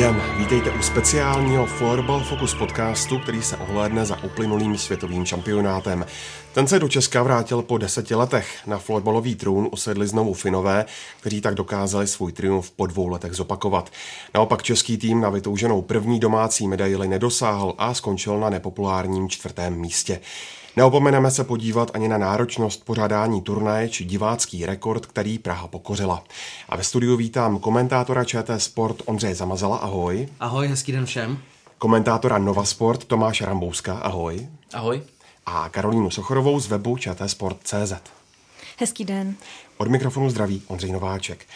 Den, vítejte u speciálního Floorball Focus podcastu, který se ohlédne za uplynulým světovým šampionátem. Ten se do Česka vrátil po deseti letech. Na florbalový trůn usedli znovu Finové, kteří tak dokázali svůj triumf po dvou letech zopakovat. Naopak český tým na vytouženou první domácí medaili nedosáhl a skončil na nepopulárním čtvrtém místě. Neopomeneme se podívat ani na náročnost pořádání turnaje či divácký rekord, který Praha pokořila. A ve studiu vítám komentátora ČT Sport Ondřeje Zamazala, ahoj. Ahoj, hezký den všem. Komentátora Nova Sport Tomáše Rambouska, ahoj. Ahoj. A Karolínu Sochorovou z webu čtsport.cz. Hezký den. Od mikrofonu zdraví Ondřej Nováček.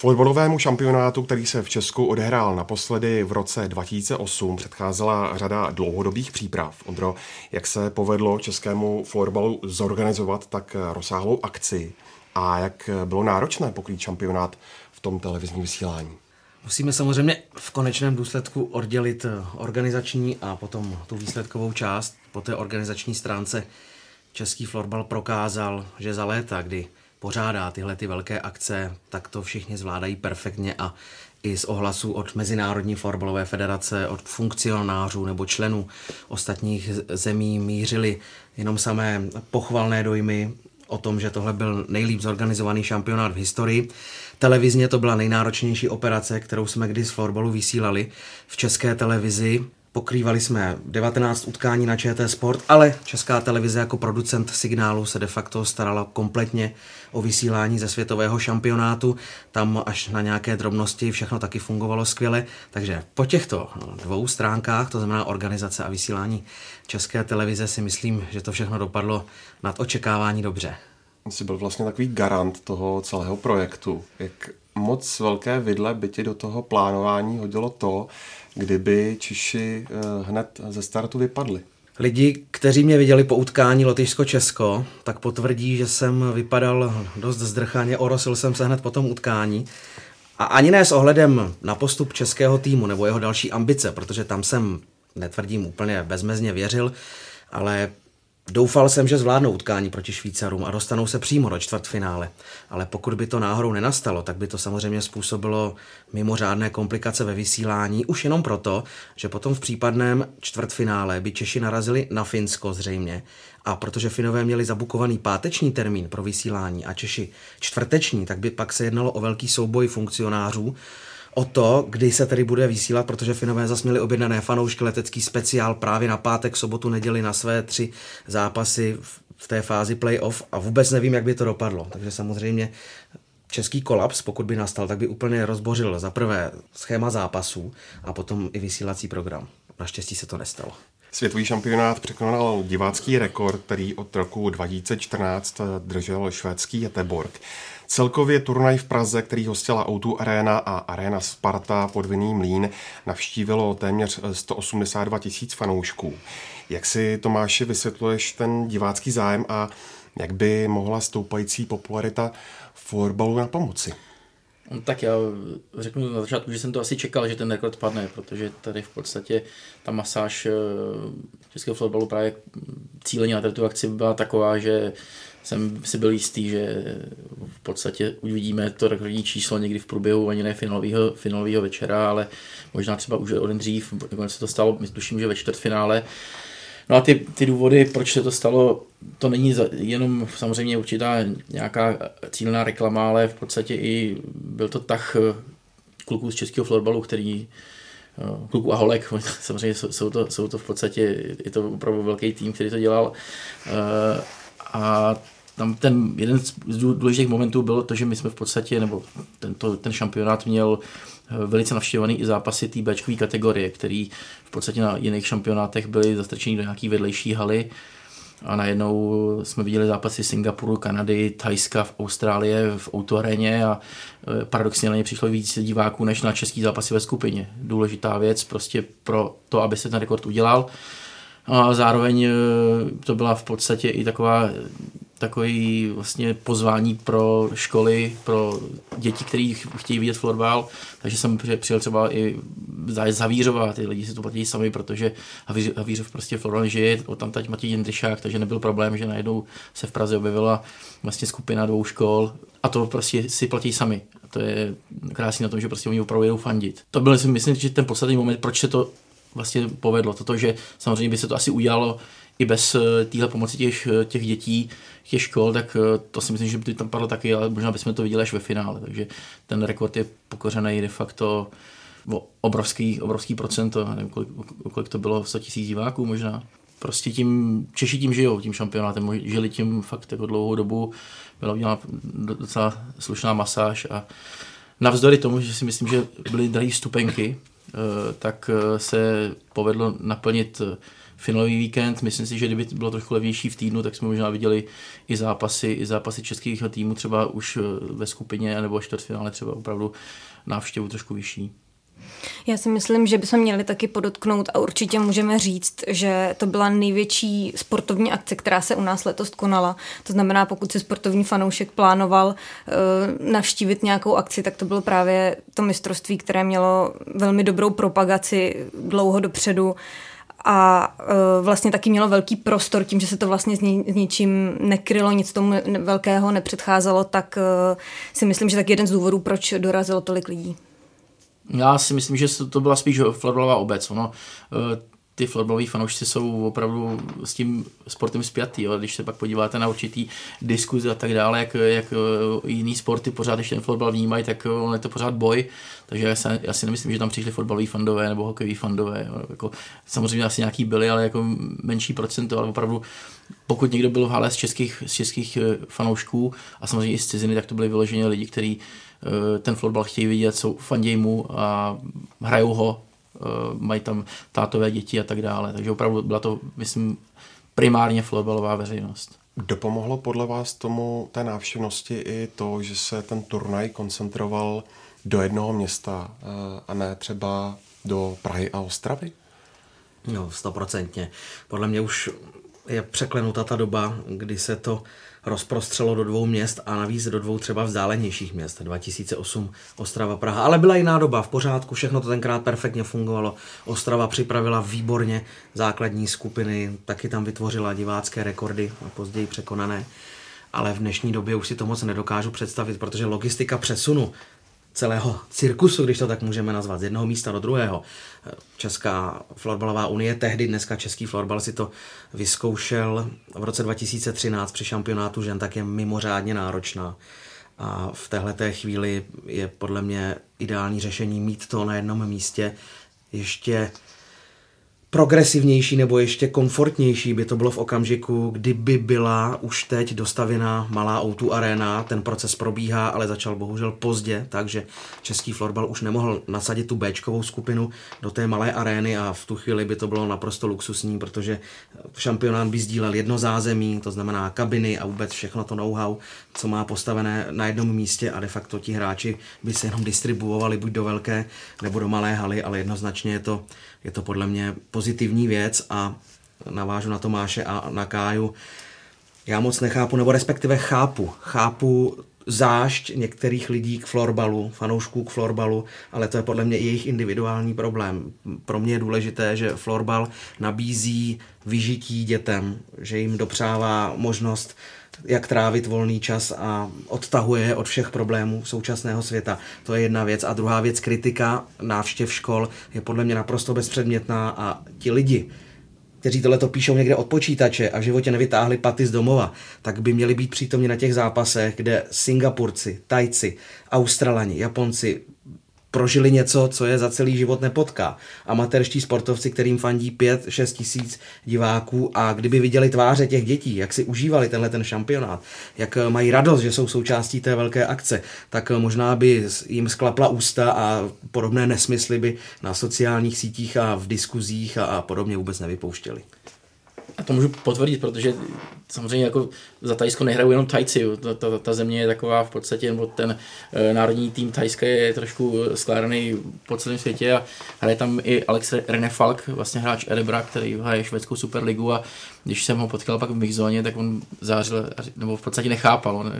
Fotbalovému šampionátu, který se v Česku odehrál naposledy v roce 2008, předcházela řada dlouhodobých příprav. Ondro, jak se povedlo českému fotbalu zorganizovat tak rozsáhlou akci a jak bylo náročné pokrýt šampionát v tom televizním vysílání? Musíme samozřejmě v konečném důsledku oddělit organizační a potom tu výsledkovou část. Po té organizační stránce český florbal prokázal, že za léta, kdy pořádá tyhle ty velké akce, tak to všichni zvládají perfektně a i z ohlasů od Mezinárodní fotbalové federace, od funkcionářů nebo členů ostatních zemí mířili jenom samé pochvalné dojmy o tom, že tohle byl nejlíp zorganizovaný šampionát v historii. Televizně to byla nejnáročnější operace, kterou jsme kdy z florbalu vysílali v české televizi. Pokrývali jsme 19 utkání na ČT Sport, ale Česká televize jako producent signálu se de facto starala kompletně o vysílání ze světového šampionátu. Tam až na nějaké drobnosti všechno taky fungovalo skvěle. Takže po těchto dvou stránkách, to znamená organizace a vysílání České televize, si myslím, že to všechno dopadlo nad očekávání dobře. Jsi byl vlastně takový garant toho celého projektu. Jak moc velké vidle by ti do toho plánování hodilo to, kdyby Češi eh, hned ze startu vypadli? Lidi, kteří mě viděli po utkání Lotyšsko-Česko, tak potvrdí, že jsem vypadal dost zdrchaně, orosil jsem se hned po tom utkání. A ani ne s ohledem na postup českého týmu nebo jeho další ambice, protože tam jsem, netvrdím úplně bezmezně věřil, ale Doufal jsem, že zvládnou utkání proti Švýcarům a dostanou se přímo do čtvrtfinále. Ale pokud by to náhodou nenastalo, tak by to samozřejmě způsobilo mimořádné komplikace ve vysílání, už jenom proto, že potom v případném čtvrtfinále by Češi narazili na Finsko zřejmě. A protože Finové měli zabukovaný páteční termín pro vysílání a Češi čtvrteční, tak by pak se jednalo o velký souboj funkcionářů, o to, kdy se tedy bude vysílat, protože Finové zase měli objednané fanoušky letecký speciál právě na pátek, sobotu, neděli na své tři zápasy v té fázi playoff a vůbec nevím, jak by to dopadlo. Takže samozřejmě český kolaps, pokud by nastal, tak by úplně rozbořil za prvé schéma zápasů a potom i vysílací program. Naštěstí se to nestalo. Světový šampionát překonal divácký rekord, který od roku 2014 držel švédský Jeteborg. Celkově turnaj v Praze, který hostila O2 Arena a Arena Sparta pod Vinný mlín, navštívilo téměř 182 tisíc fanoušků. Jak si Tomáši vysvětluješ ten divácký zájem a jak by mohla stoupající popularita fotbalu na pomoci? No, tak já řeknu na začátku, že jsem to asi čekal, že ten rekord padne, protože tady v podstatě ta masáž eh, českého fotbalu právě cíleně na této akci byla taková, že jsem si byl jistý, že v podstatě uvidíme to rekordní číslo někdy v průběhu ani ne finálového, finálového večera, ale možná třeba už o den dřív, se to stalo, tuším, že ve čtvrtfinále. No a ty, ty důvody, proč se to stalo, to není jenom samozřejmě určitá nějaká cílená reklama, ale v podstatě i byl to tah kluků z českého florbalu, který eh, kluků a holek, samozřejmě jsou, to, jsou to v podstatě, je to opravdu velký tým, který to dělal. A tam ten jeden z důležitých momentů bylo to, že my jsme v podstatě, nebo tento, ten šampionát měl eh, velice navštěvovaný i zápasy té Bčkové kategorie, který v podstatě na jiných šampionátech byly zastrčeny do nějaké vedlejší haly a najednou jsme viděli zápasy Singapuru, Kanady, Thajska, v Austrálie, v Outu aréně a eh, paradoxně na ně přišlo víc diváků než na český zápasy ve skupině. Důležitá věc prostě pro to, aby se ten rekord udělal. A zároveň eh, to byla v podstatě i taková takový vlastně pozvání pro školy, pro děti, kteří chtějí vidět florbal, takže jsem přijel třeba i Zavířova, ty lidi si to platí sami, protože Havířov prostě v žije, tam teď Matěj Jindřišák, takže nebyl problém, že najednou se v Praze objevila vlastně skupina dvou škol a to prostě si platí sami. To je krásné na tom, že prostě oni opravdu jedou fandit. To byl, myslím, že ten poslední moment, proč se to vlastně povedlo. Toto, že samozřejmě by se to asi udělalo i bez eh, téhle pomoci těch, eh, těch dětí, těch škol, tak eh, to si myslím, že by tam padlo taky, ale možná bychom to viděli až ve finále. Takže ten rekord je pokořený de facto o obrovský, obrovský procento, nevím, kolik, kolik to bylo, 100 000 diváků možná. Prostě tím, Češi tím žijou, tím šampionátem, žili tím fakt jako dlouhou dobu, byla udělána docela slušná masáž a navzdory tomu, že si myslím, že byly drahé stupenky, tak se povedlo naplnit finálový víkend. Myslím si, že kdyby bylo trochu levnější v týdnu, tak jsme možná viděli i zápasy, i zápasy českých týmů třeba už eh, ve skupině nebo čtvrtfinále třeba opravdu návštěvu trošku vyšší. Já si myslím, že bychom měli taky podotknout a určitě můžeme říct, že to byla největší sportovní akce, která se u nás letos konala. To znamená, pokud si sportovní fanoušek plánoval uh, navštívit nějakou akci, tak to bylo právě to mistrovství, které mělo velmi dobrou propagaci dlouho dopředu a uh, vlastně taky mělo velký prostor tím, že se to vlastně s, ni- s ničím nekrylo, nic tomu velkého nepředcházelo, tak uh, si myslím, že tak jeden z důvodů, proč dorazilo tolik lidí. Já si myslím, že to byla spíš florbalová obec. Ono, ty florbaloví fanoušci jsou opravdu s tím sportem spjatý. Jo. Když se pak podíváte na určitý diskuzi a tak dále, jak, jak jiný sporty pořád ještě ten florbal vnímají, tak on je to pořád boj. Takže já si, já si nemyslím, že tam přišli fotbaloví fandové nebo hokejoví fandové. Jako, samozřejmě asi nějaký byli, ale jako menší procento, ale opravdu pokud někdo byl v hale z českých, z českých eh, fanoušků a samozřejmě i z ciziny, tak to byli vyloženě lidi, kteří eh, ten fotbal chtějí vidět, jsou fandějí mu a hrajou ho Eh, mají tam tátové děti a tak dále. Takže opravdu byla to, myslím, primárně florbalová veřejnost. Dopomohlo podle vás tomu té návštěvnosti i to, že se ten turnaj koncentroval do jednoho města eh, a ne třeba do Prahy a Ostravy? No, stoprocentně. Podle mě už je překlenuta ta doba, kdy se to rozprostřelo do dvou měst a navíc do dvou třeba vzdálenějších měst. 2008 Ostrava, Praha. Ale byla jiná doba, v pořádku, všechno to tenkrát perfektně fungovalo. Ostrava připravila výborně základní skupiny, taky tam vytvořila divácké rekordy, a později překonané. Ale v dnešní době už si to moc nedokážu představit, protože logistika přesunu celého cirkusu, když to tak můžeme nazvat, z jednoho místa do druhého. Česká florbalová unie, tehdy dneska Český florbal si to vyzkoušel v roce 2013 při šampionátu žen, tak je mimořádně náročná. A v téhle chvíli je podle mě ideální řešení mít to na jednom místě. Ještě progresivnější nebo ještě komfortnější by to bylo v okamžiku, kdyby byla už teď dostavěná malá O2 arena. Ten proces probíhá, ale začal bohužel pozdě, takže český florbal už nemohl nasadit tu Bčkovou skupinu do té malé arény a v tu chvíli by to bylo naprosto luxusní, protože šampionát by sdílel jedno zázemí, to znamená kabiny a vůbec všechno to know-how, co má postavené na jednom místě a de facto ti hráči by se jenom distribuovali buď do velké nebo do malé haly, ale jednoznačně je to, je to podle mě pozitivní věc a navážu na Tomáše a na Káju. Já moc nechápu, nebo respektive chápu. Chápu zášť některých lidí k florbalu, fanoušků k florbalu, ale to je podle mě jejich individuální problém. Pro mě je důležité, že florbal nabízí vyžití dětem, že jim dopřává možnost jak trávit volný čas a odtahuje je od všech problémů současného světa. To je jedna věc. A druhá věc, kritika návštěv škol je podle mě naprosto bezpředmětná a ti lidi, kteří tohle píšou někde od počítače a v životě nevytáhli paty z domova, tak by měli být přítomni na těch zápasech, kde Singapurci, Tajci, Australani, Japonci, prožili něco, co je za celý život nepotká. Amatérští sportovci, kterým fandí 5-6 tisíc diváků a kdyby viděli tváře těch dětí, jak si užívali tenhle ten šampionát, jak mají radost, že jsou součástí té velké akce, tak možná by jim sklapla ústa a podobné nesmysly by na sociálních sítích a v diskuzích a, a podobně vůbec nevypouštěli. A to můžu potvrdit, protože samozřejmě jako za Tajsko nehrajou jenom Tajci, ta, ta, ta země je taková v podstatě, nebo ten e, národní tým Tajska je trošku skládaný po celém světě a hraje tam i Alex René Falk, vlastně hráč Erebra, který hraje švédskou superligu a když jsem ho potkal pak v Mixzóně, tak on zářil, nebo v podstatě nechápal, on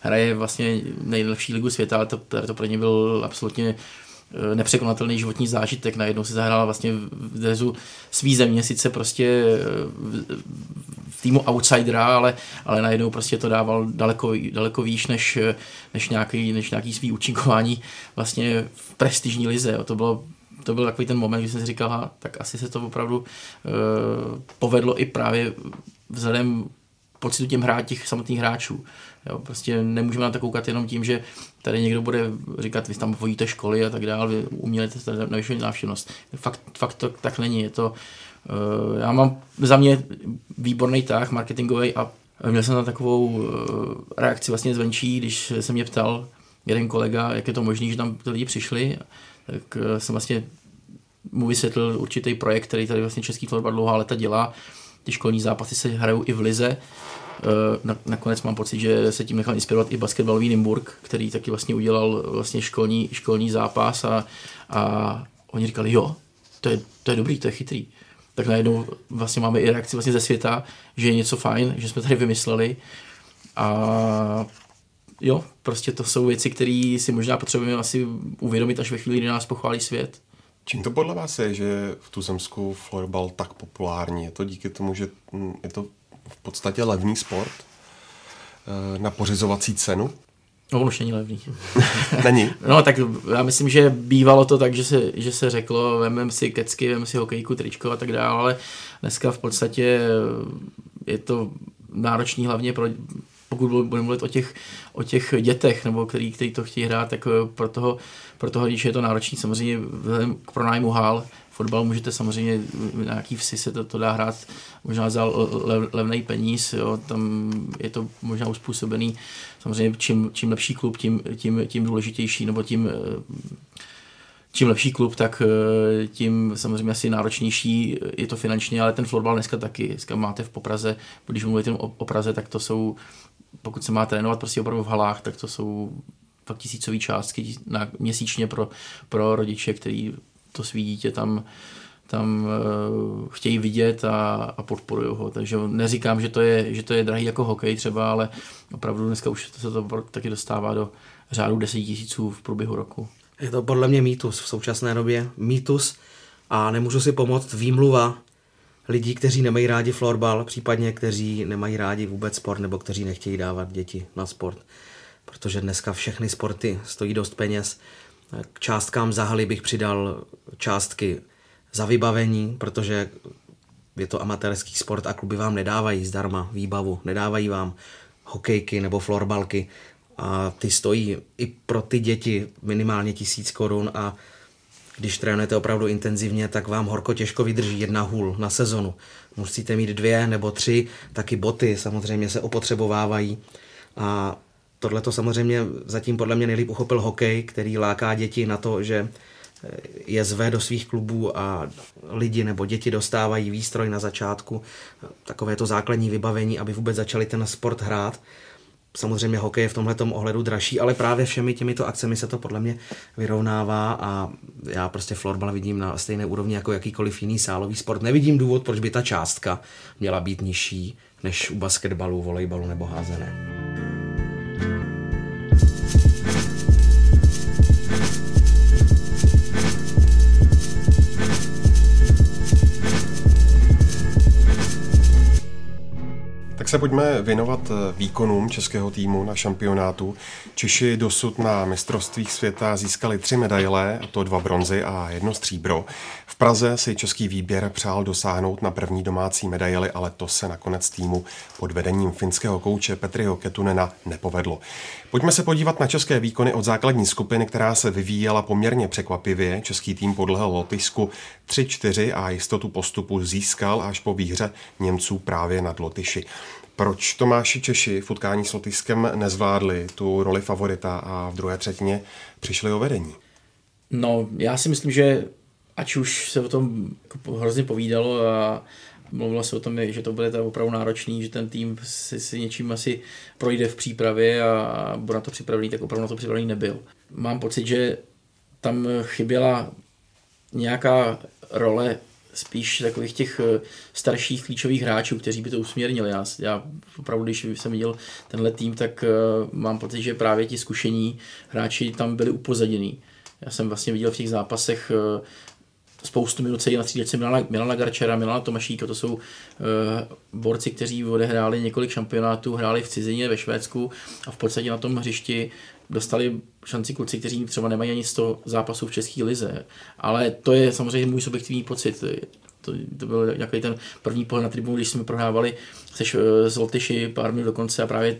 hraje vlastně nejlepší ligu světa, ale to, to pro ně byl absolutně Eh, nepřekonatelný životní zážitek. Najednou si zahrála vlastně v drezu svý země, sice prostě eh, v týmu outsidera, ale, ale najednou prostě to dával daleko, daleko výš než, než, nějaký, než nějaký svý účinkování vlastně v prestižní lize. To bylo to byl takový ten moment, kdy jsem si říkal, tak asi se to opravdu uh, povedlo i právě vzhledem pocitu těm hrát těch samotných hráčů. Jo, prostě nemůžeme na to koukat jenom tím, že tady někdo bude říkat, vy tam vodíte školy a tak dále, vy umělete navyšovat návštěvnost. Fakt, fakt to tak není. Je to, uh, já mám za mě výborný tah marketingový a měl jsem na takovou uh, reakci vlastně zvenčí, když se mě ptal jeden kolega, jak je to možné, že tam ty lidi přišli, tak uh, jsem vlastně mu vysvětlil určitý projekt, který tady vlastně Český fotbal dlouhá leta dělá. Ty školní zápasy se hrajou i v Lize Eh, nakonec mám pocit, že se tím nechal inspirovat i basketbalový Nymburk, který taky vlastně udělal vlastně školní, školní zápas a, a oni říkali, jo, to je, to je dobrý, to je chytrý. Tak najednou vlastně máme i reakci vlastně ze světa, že je něco fajn, že jsme tady vymysleli a jo, prostě to jsou věci, které si možná potřebujeme asi uvědomit až ve chvíli, kdy nás pochválí svět. Čím to podle vás je, že v Tuzemsku florbal tak populární? Je to díky tomu, že hm, je to v podstatě levný sport eh, na pořizovací cenu. No, už není levný. není? No, tak já myslím, že bývalo to tak, že se, že se řeklo, vememe si kecky, vememe si hokejku, tričko a tak dále, ale dneska v podstatě je to náročný hlavně pro, pokud budeme mluvit o těch, o těch dětech, nebo který, který to chtějí hrát, tak pro toho, pro toho když je to náročný, samozřejmě k pronájmu hál, fotbal můžete samozřejmě na nějaký vsi se to, to dá hrát možná za lev, levný peníz, jo, tam je to možná uspůsobený. Samozřejmě čím, čím lepší klub, tím, tím, tím důležitější, nebo tím čím lepší klub, tak tím samozřejmě asi náročnější je to finančně, ale ten florbal dneska taky. Dneska máte v Popraze, když mluvíte o, o Praze, tak to jsou, pokud se má trénovat prostě opravdu v halách, tak to jsou fakt tisícové částky na, měsíčně pro, pro rodiče, který to svý dítě tam, tam uh, chtějí vidět a, a podporují ho. Takže neříkám, že to, je, že to je drahý jako hokej třeba, ale opravdu dneska už se to taky dostává do řádu 10 tisíců v průběhu roku. Je to podle mě mýtus v současné době. Mýtus a nemůžu si pomoct výmluva lidí, kteří nemají rádi florbal, případně kteří nemají rádi vůbec sport nebo kteří nechtějí dávat děti na sport. Protože dneska všechny sporty stojí dost peněz k částkám za haly bych přidal částky za vybavení, protože je to amatérský sport a kluby vám nedávají zdarma výbavu, nedávají vám hokejky nebo florbalky a ty stojí i pro ty děti minimálně tisíc korun a když trénujete opravdu intenzivně, tak vám horko těžko vydrží jedna hůl na sezonu. Musíte mít dvě nebo tři, taky boty samozřejmě se opotřebovávají a tohle to samozřejmě zatím podle mě nejlíp uchopil hokej, který láká děti na to, že eh, je zve do svých klubů a lidi nebo děti dostávají výstroj na začátku, takové to základní vybavení, aby vůbec začali ten sport hrát. Samozřejmě hokej je v tomhle ohledu dražší, ale právě všemi těmito akcemi se to podle mě vyrovnává a já prostě florbal vidím na stejné úrovni jako jakýkoliv jiný sálový sport. Nevidím důvod, proč by ta částka měla být nižší než u basketbalu, volejbalu nebo házené. Se pojďme věnovat eh, výkonům českého týmu na šampionátu. Češi dosud na mistrovstvích světa získali tři medaile, a to dva bronzy a jedno stříbro. V Praze si český výběr přál dosáhnout na první domácí medaily, ale to se nakonec týmu pod vedením finského kouče Petriho Ketunena nepovedlo. Pojďme se podívat na české výkony od základní skupiny, která se vyvíjela poměrně překvapivě. Český tým podlehl Lotyšsku 3-4 a jistotu postupu získal až po výhře Němců právě nad Lotyši. Proč Tomáši Češi v utkání s Lotyšskem nezvládli tu roli favorita a v druhé třetině přišli o vedení? No, já si myslím, že ať už se o tom hrozně povídalo a mluvilo se o tom, že to bude opravdu náročný, že ten tým si, si něčím asi projde v přípravě a bude na to připravený, tak opravdu na to připravený nebyl. Mám pocit, že tam chyběla nějaká role spíš takových těch eh, starších klíčových hráčů, kteří by to usměrnili. Já, já opravdu, když jsem viděl tenhle tým, tak uh, mám pocit, že právě ti zkušení hráči tam byli upozadění. Já jsem vlastně viděl v těch zápasech uh, spoustu minut sedí na střídačce Milana, Milana Garčera, Milana Tomašíka, to jsou uh, borci, kteří odehráli několik šampionátů, hráli v cizině ve Švédsku a v podstatě na tom hřišti dostali šanci kluci, kteří třeba nemají ani 100 zápasů v České lize. Ale to je samozřejmě můj subjektivní pocit. To, to byl nějaký ten první pohled na tribunu, když jsme prohrávali se s Lotyši pár minut do konce a právě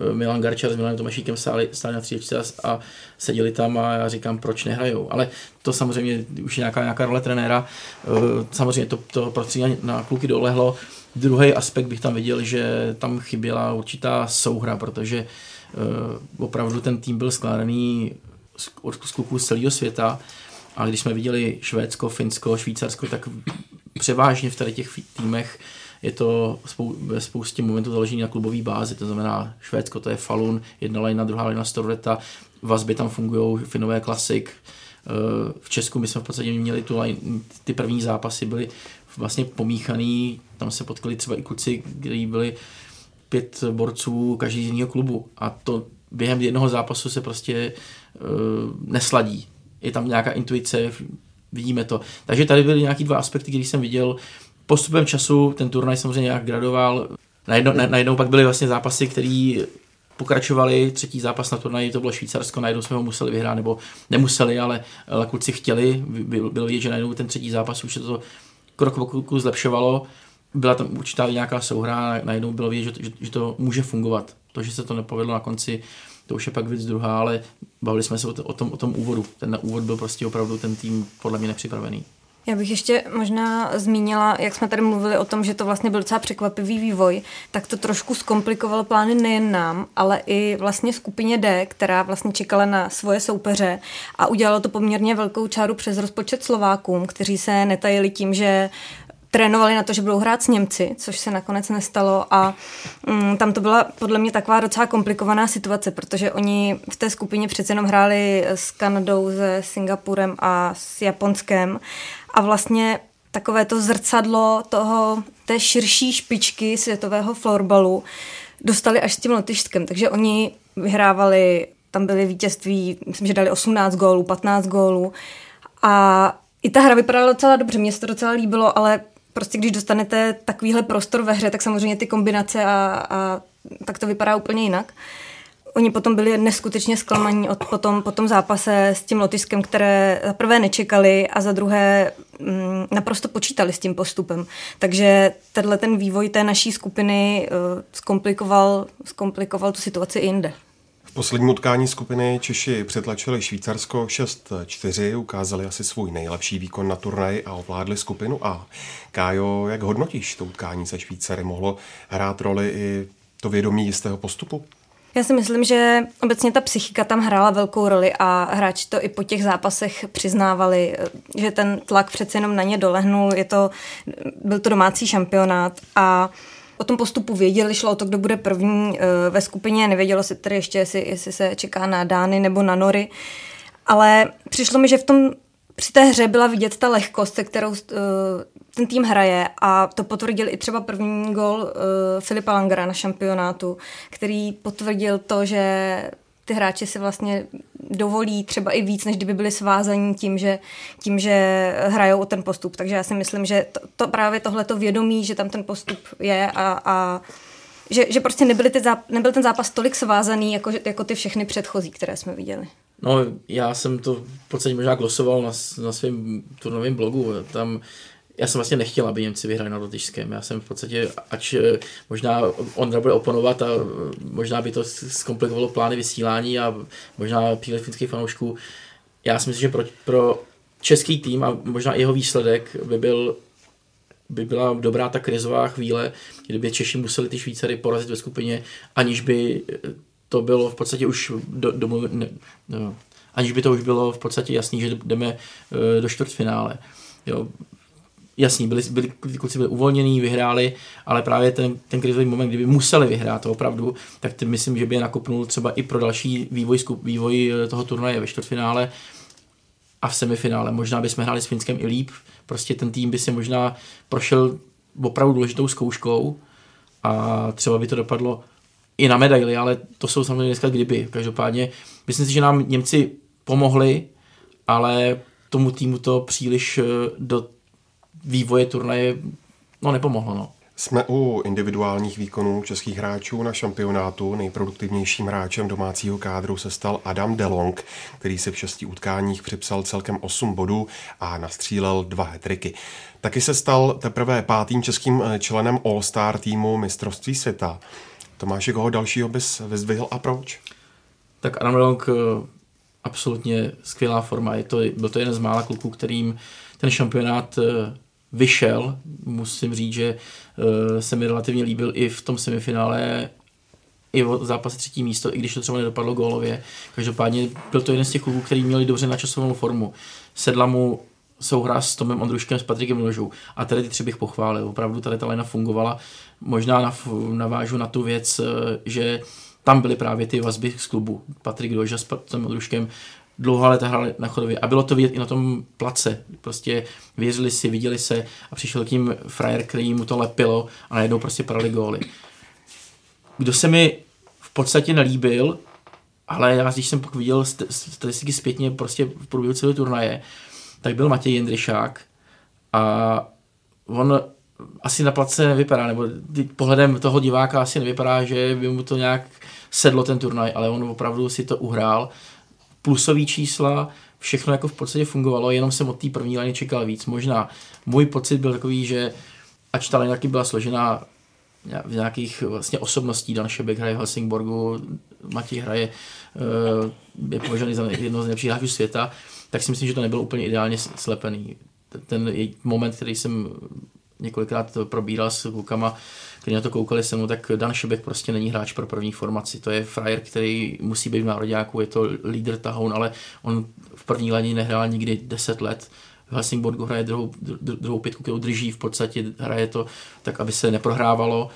eh, Milan Garčar s Milanem Tomašíkem stáli, stáli na tříčce a seděli tam a já říkám, proč nehrajou. Ale to samozřejmě už je nějaká, nějaká role trenéra. Eh, samozřejmě to, to prostředí na kluky dolehlo. Druhý aspekt bych tam viděl, že tam chyběla určitá souhra, protože uh, opravdu ten tým byl skládaný z, od kluků z celého světa a když jsme viděli Švédsko, Finsko, Švýcarsko, tak převážně v tady těch týmech je to spou- ve spoustě momentů založený na klubové bázi, to znamená Švédsko to je Falun, jedna lajna, druhá lajna Storveta, vazby tam fungují, Finové klasik, eh, v Česku my jsme v podstatě měli tu line, ty první zápasy byly vlastně pomíchaný, tam se potkali třeba i kluci, kteří byli pět borců každý z jiného klubu a to během jednoho zápasu se prostě uh, nesladí. Je tam nějaká intuice, vidíme to. Takže tady byly nějaký dva aspekty, které jsem viděl. Postupem času ten turnaj samozřejmě nějak gradoval. Najednou, na, najednou pak byly vlastně zápasy, které pokračovali, třetí zápas na turnaji, to bylo Švýcarsko, najednou jsme ho museli vyhrát, nebo nemuseli, ale, ale kluci chtěli, bylo vidět, že najednou ten třetí zápas už se to krok po kroku zlepšovalo, byla tam určitá nějaká souhra, najednou bylo vidět, že, že, že to může fungovat. To, že se to nepovedlo na konci, to už je pak věc druhá, ale bavili jsme se o, o, tom, o tom úvodu. Ten úvod byl prostě opravdu ten tým podle mě nepřipravený. Já bych ještě možná zmínila, jak jsme tady mluvili o tom, že to vlastně byl docela překvapivý vývoj, tak to trošku zkomplikovalo plány nejen nám, ale i vlastně skupině D, která vlastně čekala na svoje soupeře a udělalo to poměrně velkou čáru přes rozpočet Slovákům, kteří se netajili tím, že trénovali na to, že budou hrát s Němci, což se nakonec nestalo a mm, tam to byla podle mě taková docela komplikovaná situace, protože oni v té skupině přece jenom hráli s Kanadou, se Singapurem a s Japonskem. A vlastně takové to zrcadlo toho, té širší špičky světového florbalu dostali až s tím Lotyšskem, takže oni vyhrávali, tam byly vítězství, myslím, že dali 18 gólů, 15 gólů. A i ta hra vypadala docela dobře, mně se to docela líbilo, ale prostě když dostanete takovýhle prostor ve hře, tak samozřejmě ty kombinace a, a tak to vypadá úplně jinak. Oni potom byli neskutečně zklamaní od, potom, po tom zápase s tím Lotyšskem, které za prvé nečekali a za druhé mm, naprosto počítali s tím postupem. Takže tenhle ten vývoj té naší skupiny uh, zkomplikoval, zkomplikoval tu situaci i jinde posledním utkání skupiny Češi přetlačili Švýcarsko 6-4, ukázali asi svůj nejlepší výkon na turnaji a ovládli skupinu A. Kájo, jak hodnotíš to utkání se Švýcary? Mohlo hrát roli i to vědomí jistého postupu? Já si myslím, že obecně ta psychika tam hrála velkou roli a hráči to i po těch zápasech přiznávali, že ten tlak přece jenom na ně dolehnul. Je to, byl to domácí šampionát a o tom postupu věděli, šlo o to, kdo bude první eh, ve skupině, nevědělo se tedy ještě, jestli, jestli se čeká na Dány nebo na Nory, ale přišlo mi, že v tom při té hře byla vidět ta lehkost, se kterou uh, ten tým hraje a to potvrdil i třeba první gol uh, Filipa Langera na šampionátu, který potvrdil to, že ty hráči si vlastně dovolí třeba i víc, než kdyby byli svázaní tím, že, tím, že hrajou o ten postup. Takže já si myslím, že to, to právě tohleto vědomí, že tam ten postup je a, a že, že prostě nebyly ty záp- nebyl ten zápas tolik svázaný, jako, jako ty všechny předchozí, které jsme viděli. No, já jsem to v podstatě možná glosoval na, na svém turnovém blogu. Tam já jsem vlastně nechtěl, aby Němci vyhráli na Lotyšském. Já jsem v podstatě, ač eh, možná Ondra bude oponovat a eh, možná by to zkomplikovalo plány vysílání a možná příliš finských fanoušků, já si myslím, že pro, pro český tým a možná jeho výsledek by byl by byla dobrá ta krizová chvíle, kdyby Češi museli ty Švýcary porazit ve skupině, aniž by to bylo v podstatě už do, do, ne, no, aniž by to už bylo v podstatě jasný, že jdeme do čtvrtfinále. Jo, jasný, byli, byli, kluci byli uvolnění, vyhráli, ale právě ten, ten krizový moment, kdyby museli vyhrát to opravdu, tak ty myslím, že by je nakopnul třeba i pro další vývoj, vývoj eh, toho turnaje ve čtvrtfinále a v semifinále. Možná bychom hráli s Finskem i líp, prostě ten tým by si možná prošel opravdu důležitou zkouškou a třeba by to dopadlo i na medaily, ale to jsou samozřejmě dneska kdyby. Každopádně myslím si, že nám Němci pomohli ale tomu týmu to příliš do vývoje turnaje no, nepomohlo. No. Jsme u individuálních výkonů českých hráčů na šampionátu. Nejproduktivnějším hráčem domácího kádru se stal Adam Delong, který si v šesti utkáních připsal celkem 8 bodů a nastřílel dva hetriky. Taky se stal teprve pátým českým členem All-Star týmu mistrovství světa. Tomáš, koho dalšího bys vyzdvihl a proč? Tak Adam Delong eh, absolutně skvělá forma. Je to, byl to jeden z mála kluků, kterým ten šampionát eh, vyšel. Musím říct, že uh, se mi relativně líbil i v tom semifinále i v zápase třetí místo, i když to třeba nedopadlo gólově. Každopádně byl to jeden z těch kluků, který měli dobře načasovanou formu. Sedla mu souhra s Tomem Ondruškem, s Patrikem Ložou. A tady ty tři bych pochválil. Opravdu tady ta lena fungovala. Možná navážu na tu věc, eh, že tam byly právě ty vazby z klubu. Patrik Loža s Tomem Ondruškem dlouho leta hráli na chodově a bylo to vidět i na tom place. Prostě věřili si, viděli se a přišel k ním frajer, který mu to lepilo a najednou prostě padali góly. Kdo se mi v podstatě nelíbil, ale já, když jsem pak viděl statistiky zpětně prostě v průběhu celého turnaje, tak byl Matěj Jindřišák a on asi na place nevypadá, nebo pohledem toho diváka asi nevypadá, že by mu to nějak sedlo ten turnaj, ale on opravdu si to uhrál plusové čísla, všechno jako v podstatě fungovalo, jenom jsem od té první léně čekal víc. Možná můj pocit byl takový, že ač ta taky byla složená v nějakých vlastně osobností, Dan Šebek hraje v Helsingborgu, Matěj hraje, eh, je považovaný za jedno z nejlepších hráčů světa, tak si myslím, že to nebylo úplně ideálně slepený. Ten moment, který jsem několikrát probíral s klukama, kteří na to koukali se mnou, tak Dan Šebek prostě není hráč pro první formaci. To je frajer, který musí být v národňáku, je to lídr tahoun, ale on v první léně nehrál nikdy 10 let. V Helsingborgu hraje druhou, druhou pětku, kterou drží, v podstatě hraje to tak, aby se neprohrávalo.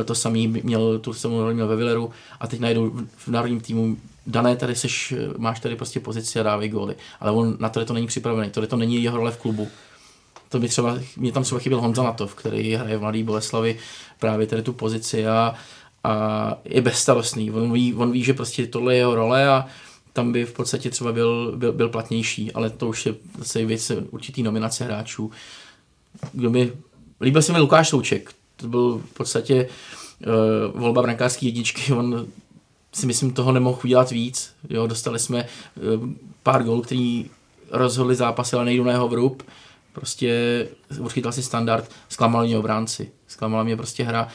E, to samý měl, tu samou měl ve Villeru a teď najdou v národním týmu dané tady seš, máš tady prostě pozici a dávej góly. Ale on na to to není připravený, to to není jeho role v klubu. To by třeba, mě tam třeba chyběl Honza Natov, který hraje v Mladý Boleslavi právě tady tu pozici a, a je bezstarostný. On ví, on ví, že prostě tohle je jeho role a tam by v podstatě třeba byl, byl, byl platnější, ale to už je zase věc určitý nominace hráčů. Kdo by, líbil se mi Lukáš Souček, to byl v podstatě uh, volba brankářské jedničky, on si myslím toho nemohl udělat víc. Jo, dostali jsme uh, pár gólů, který rozhodli zápas, ale nejdu na jeho vrub prostě určitě si standard, zklamal mě obránci, zklamala mě prostě hra,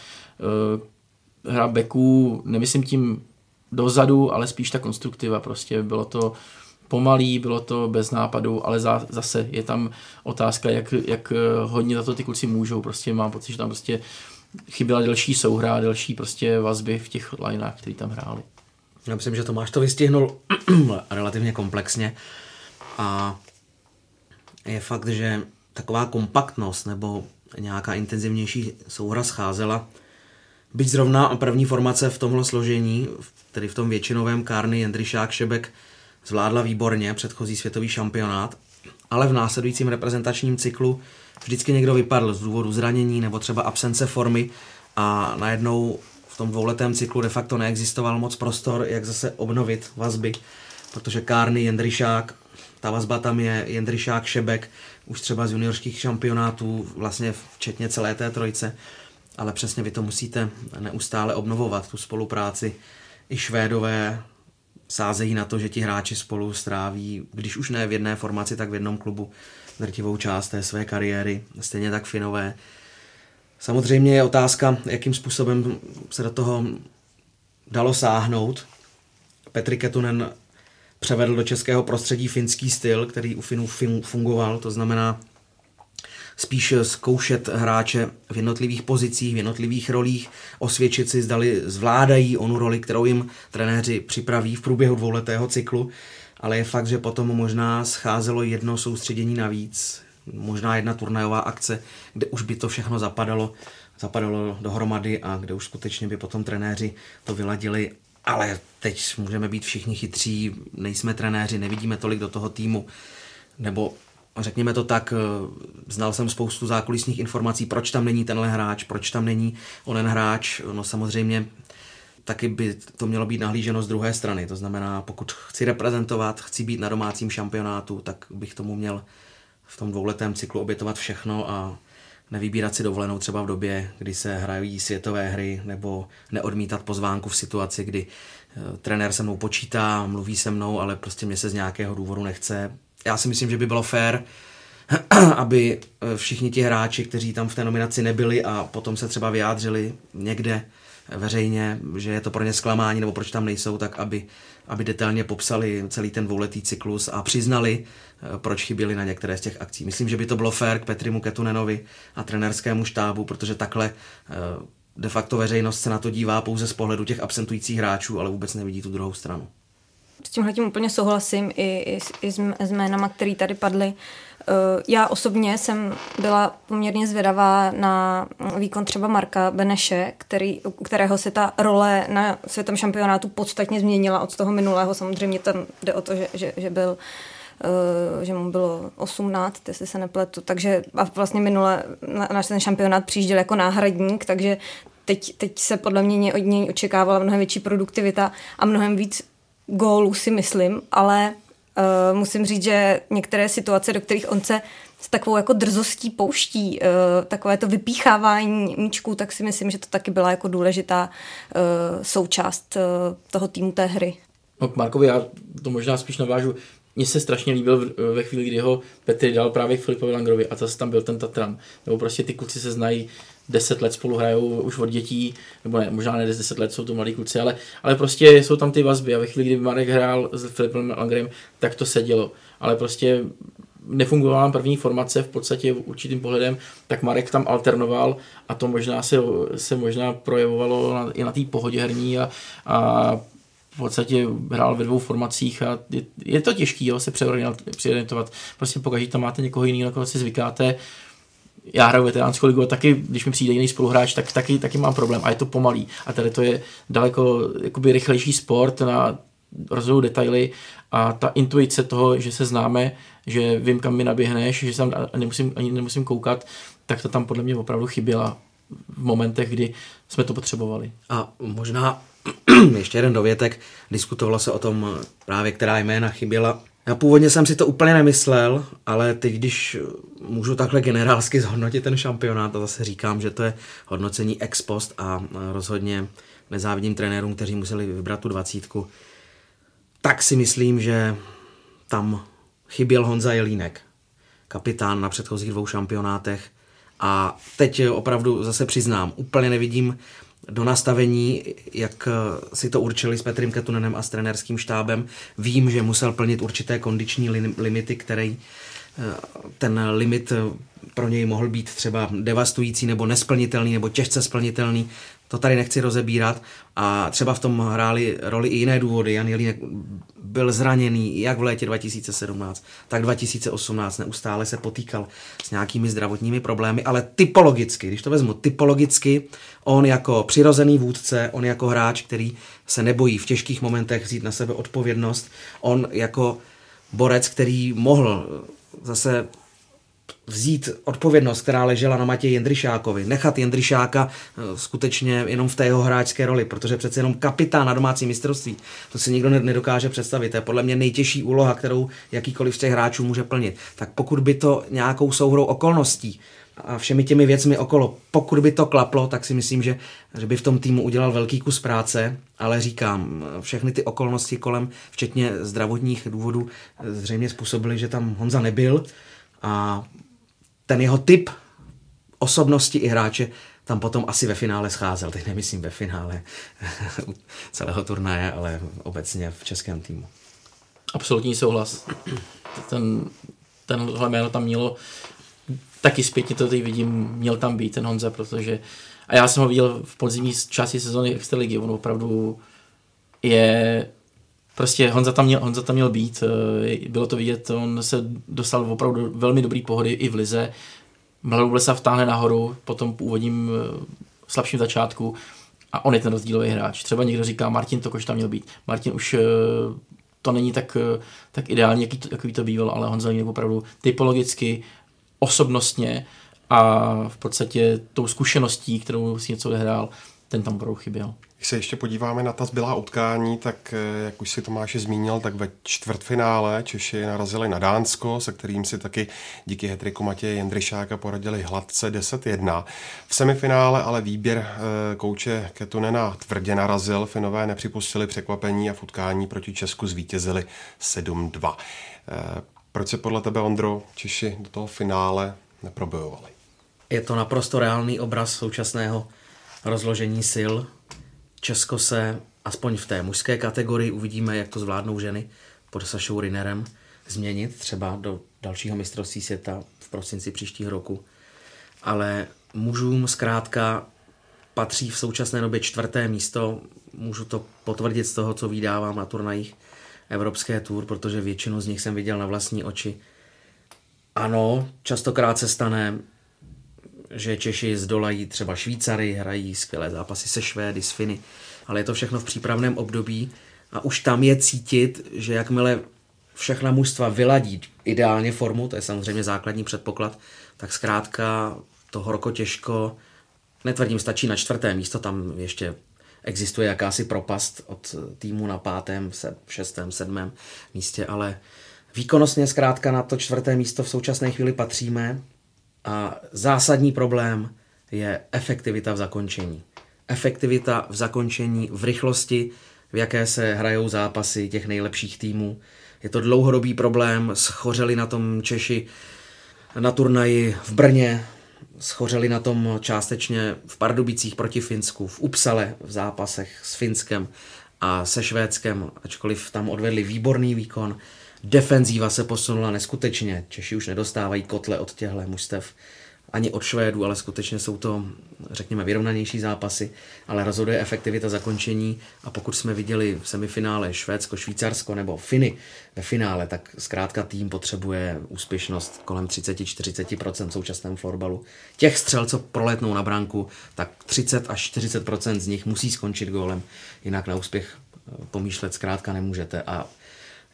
uh, hra beků, nemyslím tím dozadu, ale spíš ta konstruktiva, prostě bylo to pomalý, bylo to bez nápadu, ale za, zase je tam otázka, jak, jak eh, hodně za to ty kluci můžou, prostě mám pocit, že tam prostě chyběla delší souhra, delší prostě vazby v těch lineách, který tam hráli. Já myslím, že Tomáš to vystihnul relativně komplexně a je fakt, že taková kompaktnost nebo nějaká intenzivnější souhra scházela. Byť zrovna první formace v tomhle složení, tedy v tom většinovém Kárny Jendryšák Šebek, zvládla výborně předchozí světový šampionát, ale v následujícím reprezentačním cyklu vždycky někdo vypadl z důvodu zranění nebo třeba absence formy a najednou v tom dvouletém cyklu de facto neexistoval moc prostor, jak zase obnovit vazby, protože Kárny, Jendryšák ta vazba tam je Jendryšák, Šebek, už třeba z juniorských šampionátů, vlastně včetně celé té trojce, ale přesně vy to musíte neustále obnovovat, tu spolupráci. I Švédové sázejí na to, že ti hráči spolu stráví, když už ne v jedné formaci, tak v jednom klubu drtivou část té své kariéry, stejně tak Finové. Samozřejmě je otázka, jakým způsobem se do toho dalo sáhnout. Petri Ketunen převedl do českého prostředí finský styl, který u Finů fungoval, to znamená spíš zkoušet hráče v jednotlivých pozicích, v jednotlivých rolích, osvědčit si, zdali zvládají onu roli, kterou jim trenéři připraví v průběhu dvouletého cyklu, ale je fakt, že potom možná scházelo jedno soustředění navíc, možná jedna turnajová akce, kde už by to všechno zapadalo, zapadalo dohromady a kde už skutečně by potom trenéři to vyladili ale teď můžeme být všichni chytří, nejsme trenéři, nevidíme tolik do toho týmu, nebo řekněme to tak, eh, znal jsem spoustu zákulisních informací, proč tam není tenhle hráč, proč tam není onen hráč, no samozřejmě taky by to mělo být nahlíženo z druhé strany. To znamená, pokud chci reprezentovat, chci být na domácím šampionátu, tak bych tomu měl v tom dvouletém cyklu obětovat všechno a nevybírat si dovolenou třeba v době, kdy se hrají světové hry, nebo neodmítat pozvánku v situaci, kdy eh, trenér se mnou počítá, mluví se mnou, ale prostě mě se z nějakého důvodu nechce. Já si myslím, že by bylo fér, aby eh, všichni ti hráči, kteří tam v té nominaci nebyli a potom se třeba vyjádřili někde veřejně, že je to pro ně zklamání nebo proč tam nejsou, tak aby, aby detailně popsali celý ten dvouletý cyklus a přiznali, eh, proč chyběli na některé z těch akcí. Myslím, že by to bylo fér k Petrimu Ketunenovi a trenerskému štábu, protože takhle eh, de facto veřejnost se na to dívá pouze z pohledu těch absentujících hráčů, ale vůbec nevidí tu druhou stranu. S tímhle tím úplně souhlasím i, i, i s, s jménama, které tady padly. Eh, já osobně jsem byla poměrně zvědavá na výkon třeba Marka Beneše, který, kterého se ta role na světovém šampionátu podstatně změnila od toho minulého. Samozřejmě tam jde o to, že, že, že byl eh, že mu bylo 18, jestli se nepletu, takže a vlastně minule náš ten šampionát přijížděl jako náhradník, takže teď, teď se podle mě od něj očekávala mnohem větší produktivita a mnohem víc gólů si myslím, ale Uh, musím říct, že některé situace, do kterých on se s takovou jako drzostí pouští, uh, takové to vypíchávání míčků, tak si myslím, že to taky byla jako důležitá uh, součást toho týmu té hry. No k Markovi já to možná spíš navážu. Mně se strašně líbil ve chvíli, kdy ho Petr dal právě Filipovi Langrovi a zase tam byl ten Tatran. Nebo prostě ty kluci se znají deset let spolu hrajou už od dětí, nebo ne, možná ne 10 let, jsou to mladí kluci, ale, ale prostě jsou tam ty vazby a ve chvíli, kdy Marek hrál s Filipem Langrem, tak to sedělo. Ale prostě nefungovala první formace v podstatě určitým pohledem, tak Marek tam alternoval a to možná se, se možná projevovalo na, i na té pohodě herní a, a v podstatě hrál ve dvou formacích a je, je to těžké se přeorientovat. Prostě pokaždé tam máte někoho jiného, na koho si zvykáte, já hraju veteránskou ligu a taky, když mi přijde jiný spoluhráč, tak taky, taky mám problém a je to pomalý. A tady to je daleko jakoby rychlejší sport na rozhodu detaily a ta intuice toho, že se známe, že vím, kam mi naběhneš, že jsem nemusím, ani nemusím koukat, tak to tam podle mě opravdu chyběla v momentech, kdy jsme to potřebovali. A možná ještě jeden dovětek, diskutovalo se o tom právě, která jména chyběla já původně jsem si to úplně nemyslel, ale teď, když můžu takhle generálsky zhodnotit ten šampionát, a zase říkám, že to je hodnocení ex post a rozhodně nezávidím trenérům, kteří museli vybrat tu dvacítku, tak si myslím, že tam chyběl Honza Jelínek, kapitán na předchozích dvou šampionátech. A teď opravdu zase přiznám, úplně nevidím do nastavení, jak eh, si to určili s Petrem Ketunenem a s trenerským štábem. Vím, že musel plnit určité kondiční limity, který eh, ten limit eh, pro něj mohl být třeba devastující nebo nesplnitelný nebo těžce splnitelný. To tady nechci rozebírat. A třeba v tom hráli roli i jiné důvody. Jan Jelínek byl zraněný jak v létě 2017, tak 2018. Neustále se potýkal s nějakými zdravotními problémy, ale typologicky, když to vezmu typologicky, on jako přirozený vůdce, on jako hráč, který se nebojí v těžkých momentech vzít na sebe odpovědnost, on jako borec, který mohl zase vzít odpovědnost, která ležela na Matěji Jindřišákovi, nechat Jindřišáka eh, skutečně jenom v té jeho hráčské roli, protože přece jenom kapitán na domácí mistrovství, to si nikdo nedokáže představit. To je podle mě nejtěžší úloha, kterou jakýkoliv z těch hráčů může plnit. Tak pokud by to nějakou souhrou okolností a všemi těmi věcmi okolo, pokud by to klaplo, tak si myslím, že, že by v tom týmu udělal velký kus práce, ale říkám, všechny ty okolnosti kolem, včetně zdravotních důvodů, zřejmě způsobily, že tam Honza nebyl a ten jeho typ osobnosti i hráče tam potom asi ve finále scházel. Teď nemyslím ve finále celého turnaje, ale obecně v českém týmu. Absolutní souhlas. Ten, tenhle jméno tam mělo taky zpětně to teď vidím, měl tam být ten Honza, protože a já jsem ho viděl v podzimní části sezóny Extraligy, on opravdu je prostě Honza tam, měl, Honza tam měl být, eh, bylo to vidět, on se dostal opravdu velmi dobrý pohody i v lize, Mladou Blesa vtáhne nahoru po tom původním eh, slabším začátku a on je ten rozdílový hráč. Třeba někdo říká, Martin Tokoš tam měl být. Martin už eh, to není tak, tak ideální, jaký to, jaký to býval, ale Honza je opravdu typologicky, osobnostně a v podstatě tou zkušeností, kterou si něco odehrál, ten tam opravdu chyběl. Když se ještě podíváme na ta zbylá utkání, tak eh, jak už si Tomáš zmínil, tak ve čtvrtfinále Češi narazili na Dánsko, se kterým si taky díky hetriku Matěje Jendryšáka poradili hladce 10-1. V semifinále ale výběr eh, kouče Ketunena tvrdě narazil, Finové nepřipustili překvapení a v utkání proti Česku zvítězili 7-2. Eh, proč se podle tebe, Ondro, Češi do toho finále neprobojovali? Je to naprosto reálný obraz současného rozložení sil Česko se, aspoň v té mužské kategorii, uvidíme, jak to zvládnou ženy pod Sašou Rinerem, změnit třeba do dalšího mistrovství světa v prosinci příštího roku. Ale mužům zkrátka patří v současné době čtvrté místo. Můžu to potvrdit z toho, co vydávám na turnajích Evropské tour, protože většinu z nich jsem viděl na vlastní oči. Ano, častokrát se stane, že Češi zdolají třeba Švýcary, hrají skvělé zápasy se Švédy, s Finy, ale je to všechno v přípravném období a už tam je cítit, že jakmile všechna mužstva vyladí ideálně formu, to je samozřejmě základní předpoklad, tak zkrátka to horko těžko, netvrdím, stačí na čtvrté místo, tam ještě existuje jakási propast od týmu na pátém, šestém, sedmém místě, ale výkonnostně zkrátka na to čtvrté místo v současné chvíli patříme a zásadní problém je efektivita v zakončení. Efektivita v zakončení, v rychlosti, v jaké se hrajou zápasy těch nejlepších týmů. Je to dlouhodobý problém, schořeli na tom Češi na turnaji v Brně, schořeli na tom částečně v Pardubicích proti Finsku, v Upsale v zápasech s Finskem a se Švédskem, ačkoliv tam odvedli výborný výkon, Defenzíva se posunula neskutečně. Češi už nedostávají kotle od těchto mužstev ani od Švédů, ale skutečně jsou to, řekněme, vyrovnanější zápasy, ale rozhoduje efektivita zakončení a pokud jsme viděli v semifinále Švédsko, Švýcarsko nebo Finy ve finále, tak zkrátka tým potřebuje úspěšnost kolem 30-40% v současném florbalu. Těch střel, co proletnou na branku, tak 30 až 40% z nich musí skončit gólem, jinak na úspěch pomýšlet zkrátka nemůžete a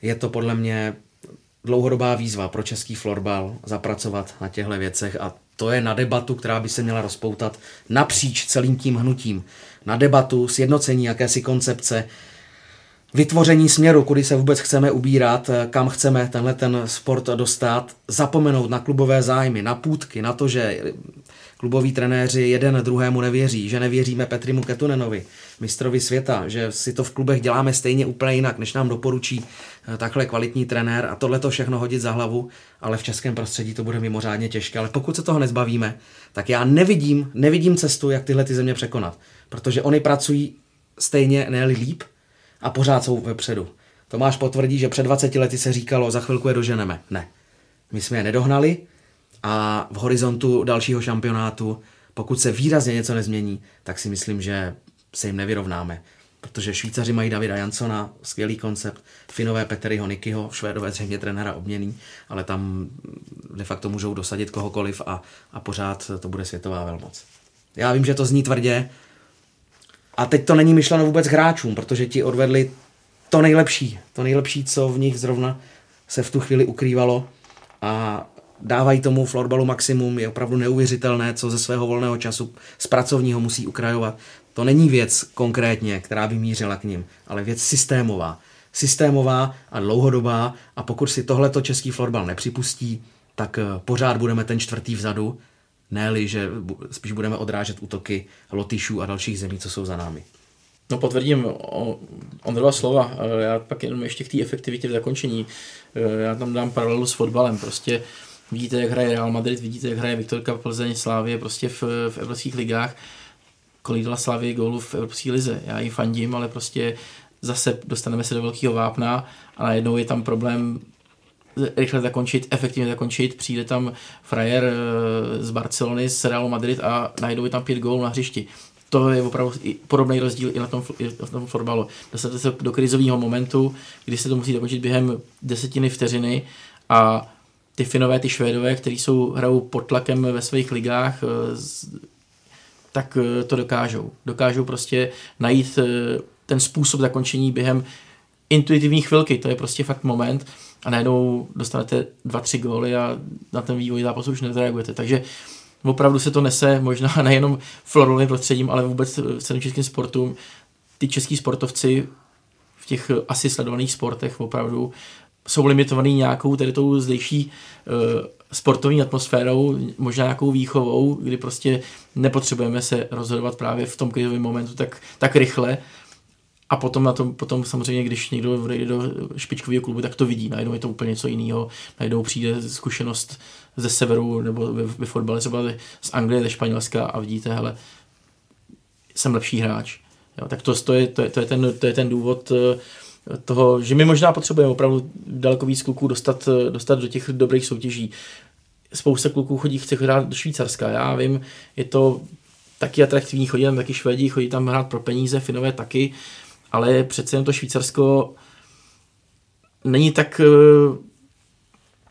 je to podle mě dlouhodobá výzva pro český florbal zapracovat na těchto věcech a to je na debatu, která by se měla rozpoutat napříč celým tím hnutím. Na debatu, sjednocení jakési koncepce, vytvoření směru, kudy se vůbec chceme ubírat, kam chceme tenhle ten sport dostat, zapomenout na klubové zájmy, na půdky, na to, že kluboví trenéři jeden druhému nevěří, že nevěříme Petrimu Ketunenovi, mistrovi světa, že si to v klubech děláme stejně úplně jinak, než nám doporučí eh, takhle kvalitní trenér a tohle to všechno hodit za hlavu, ale v českém prostředí to bude mimořádně těžké. Ale pokud se toho nezbavíme, tak já nevidím, nevidím cestu, jak tyhle ty země překonat, protože oni pracují stejně, ne líp a pořád jsou vepředu. Tomáš potvrdí, že před 20 lety se říkalo, za chvilku je doženeme. Ne. My jsme je nedohnali, a v horizontu dalšího šampionátu, pokud se výrazně něco nezmění, tak si myslím, že se jim nevyrovnáme. Protože Švýcaři mají Davida Jansona, skvělý koncept, Finové Peteryho Nikyho, Švédové zřejmě trenéra obměný, ale tam de facto můžou dosadit kohokoliv a, a pořád to bude světová velmoc. Já vím, že to zní tvrdě a teď to není myšleno vůbec hráčům, protože ti odvedli to nejlepší, to nejlepší, co v nich zrovna se v tu chvíli ukrývalo a dávají tomu florbalu maximum, je opravdu neuvěřitelné, co ze svého volného času z pracovního musí ukrajovat. To není věc konkrétně, která by mířila k ním, ale věc systémová. Systémová a dlouhodobá a pokud si tohleto český florbal nepřipustí, tak eh, pořád budeme ten čtvrtý vzadu, ne že spíš budeme odrážet útoky Lotyšů a dalších zemí, co jsou za námi. No potvrdím Ondrova slova, eh, já pak jenom ještě k té efektivitě v zakončení. Eh, já tam dám paralelu s fotbalem, prostě Vidíte, jak hraje Real Madrid, vidíte, jak hraje Viktorka Plzeň, Slávě prostě v, v evropských ligách. Kolik dala Slávě gólů v evropské lize. Já ji fandím, ale prostě zase dostaneme se do velkého vápna a najednou je tam problém rychle zakončit, efektivně zakončit, přijde tam frajer eh, z Barcelony, z Realu Madrid a najednou je tam pět gólů na hřišti. To je opravdu podobný rozdíl i na tom, tom fotbalu. Dostanete se do krizového momentu, kdy se to musí dokončit během desetiny vteřiny a ty Finové, ty Švédové, kteří jsou hrajou pod tlakem ve svých ligách, eh, tak eh, to dokážou. Dokážou prostě najít eh, ten způsob zakončení během intuitivní chvilky, to je prostě fakt moment a najednou dostanete dva, tři góly a na ten vývoj zápasu už nezareagujete. Takže opravdu se to nese možná nejenom florovým prostředím, ale vůbec celým českým sportům ty český sportovci v těch asi sledovaných sportech opravdu jsou limitovaný nějakou tedy tou zdejší uh, sportovní atmosférou, možná nějakou výchovou, kdy prostě nepotřebujeme se rozhodovat právě v tom krizovém momentu tak, tak rychle, a potom, na tom, potom samozřejmě, když někdo vejde do špičkového klubu, tak to vidí. Najednou je to úplně něco jiného. Najednou přijde zkušenost ze severu nebo ve, ve fotbale třeba z Anglie, ze Španělska a vidíte, hele, jsem lepší hráč. Jo, tak to, to, je, to, je, to, je ten, to je ten důvod eh, toho, že my možná potřebujeme opravdu daleko víc kluků dostat, eh, dostat do těch dobrých soutěží. Spousta kluků chodí, chce hrát do Švýcarska. Já vím, je to taky atraktivní, chodí tam taky Švédi, chodí tam hrát pro peníze, Finové taky ale přece jen to Švýcarsko není tak eh,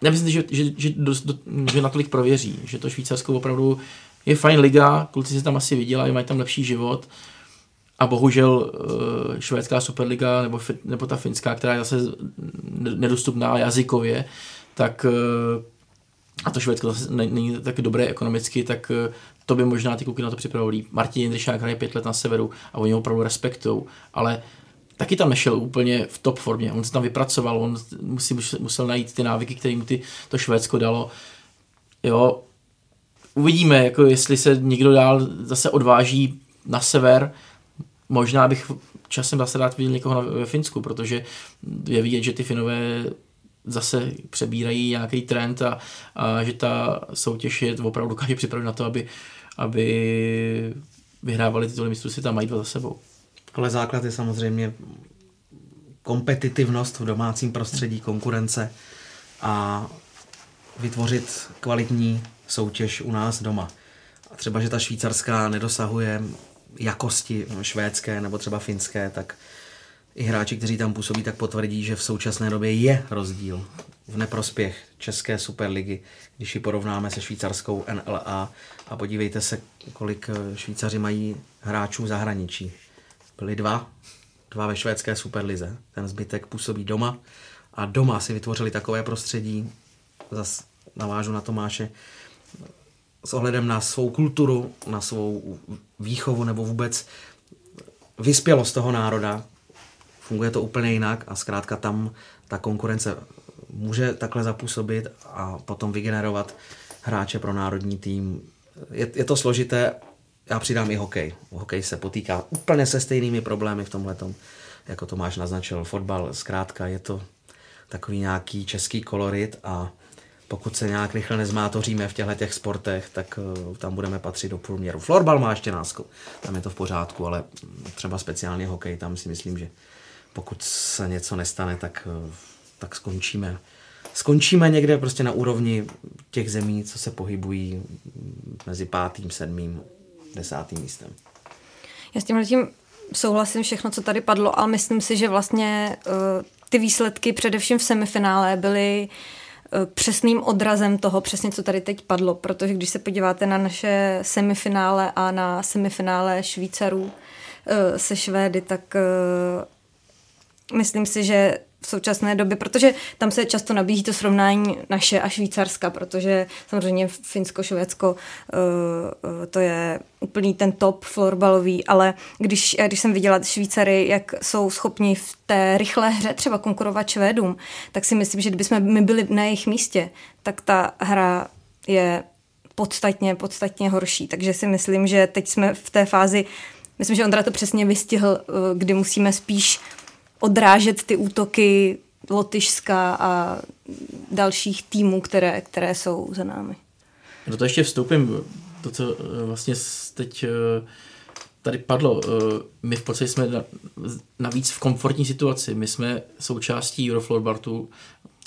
nemyslím, že, že, že, dost, do, že natolik prověří, že to Švýcarsko opravdu je fajn liga, kluci se tam asi vydělají, mají tam lepší život a bohužel eh, švédská superliga nebo, nebo ta finská, která je zase nedostupná jazykově, tak eh, a to Švédsko zase není tak dobré ekonomicky, tak to by možná ty kluky na to připravili líp. Martin Jindřišák hraje pět let na severu a oni ho opravdu respektují, ale taky tam nešel úplně v top formě. On se tam vypracoval, on musí, musel najít ty návyky, které mu ty, to Švédsko dalo. Jo, uvidíme, jako jestli se někdo dál zase odváží na sever. Možná bych časem zase rád viděl někoho ve Finsku, protože je vidět, že ty Finové zase přebírají nějaký trend a, a že ta soutěž je opravdu dokáže připravit na to, aby aby vyhrávali titul mistrů světa, mají dva za sebou. Ale základ je samozřejmě kompetitivnost v domácím prostředí, konkurence a vytvořit kvalitní soutěž u nás doma. A třeba, že ta švýcarská nedosahuje jakosti švédské nebo třeba finské, tak i hráči, kteří tam působí, tak potvrdí, že v současné době je rozdíl v neprospěch České superligy, když ji porovnáme se švýcarskou NLA a podívejte se, kolik eh, Švýcaři mají hráčů v zahraničí. Byli dva, dva ve švédské superlize. Ten zbytek působí doma a doma si vytvořili takové prostředí, zas navážu na Tomáše, s ohledem na svou kulturu, na svou výchovu nebo vůbec vyspělost toho národa, funguje to úplně jinak a zkrátka tam ta konkurence může takhle zapůsobit a potom vygenerovat hráče pro národní tým. Je, je to složité, já přidám i hokej. Hokej se potýká úplně se stejnými problémy v tomhle, jako to máš naznačil. Fotbal, zkrátka je to takový nějaký český kolorit a pokud se nějak rychle nezmátoříme v těchto těch sportech, tak uh, tam budeme patřit do průměru. Florbal má ještě násko, tam je to v pořádku, ale třeba speciálně hokej, tam si myslím, že pokud se něco nestane, tak, uh, tak skončíme skončíme někde prostě na úrovni těch zemí, co se pohybují mezi pátým, sedmým, desátým místem. Já s tímhle tím souhlasím všechno, co tady padlo, ale myslím si, že vlastně uh, ty výsledky především v semifinále byly uh, přesným odrazem toho, přesně co tady teď padlo, protože když se podíváte na naše semifinále a na semifinále Švýcarů uh, se Švédy, tak myslím si, že v současné době, protože tam se často nabízí to srovnání naše a Švýcarska, protože samozřejmě Finsko, Švédsko, uh, uh, to je úplný ten top florbalový, ale když, když jsem viděla Švýcary, jak jsou schopni v té rychlé hře třeba konkurovat Švédům, tak si myslím, že kdybychom my byli na jejich místě, tak ta hra je podstatně, podstatně horší. Takže si myslím, že teď jsme v té fázi, myslím, že Ondra to přesně vystihl, uh, kdy musíme spíš odrážet ty útoky Lotyšska a dalších týmů, které, které jsou za námi. Do toho ještě vstoupím, to, co eh, vlastně teď eh, tady padlo. Eh, my v podstatě jsme navíc v komfortní situaci. My jsme součástí Eurofloor Bar Tour,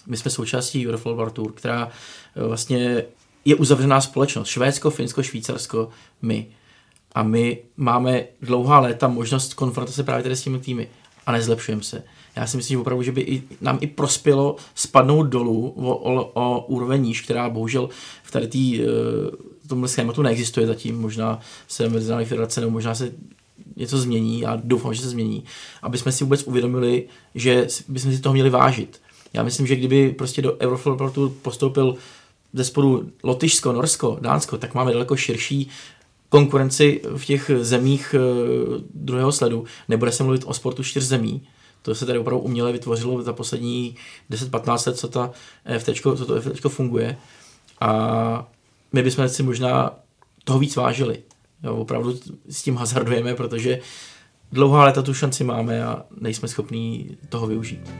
my jsme součástí Eurofloor Bar Tour, která vlastně je uzavřená společnost. Švédsko, Finsko, Švýcarsko, my. A my máme dlouhá léta možnost konfrontace právě tady s těmi týmy a nezlepšujeme se. Já si myslím že opravdu, že by i, nám i prospělo spadnout dolů o, o, o úroveň níž, která bohužel v tady tý, uh, tomhle schématu neexistuje zatím. Možná se Mezinárodní federace nebo možná se něco změní a doufám, že se změní, aby jsme si vůbec uvědomili, že bychom si toho měli vážit. Já myslím, že kdyby prostě do Euroflorportu postoupil ze spodu Lotyšsko, Norsko, Dánsko, tak máme daleko širší konkurenci v těch zemích eh, druhého sledu. Nebude se mluvit o sportu čtyř zemí, to se tady opravdu uměle vytvořilo za poslední 10-15 let, co, ta EFT, co to EFT funguje. A my bychom si možná toho víc vážili. Jo, opravdu s tím hazardujeme, protože dlouhá léta tu šanci máme a nejsme schopní toho využít.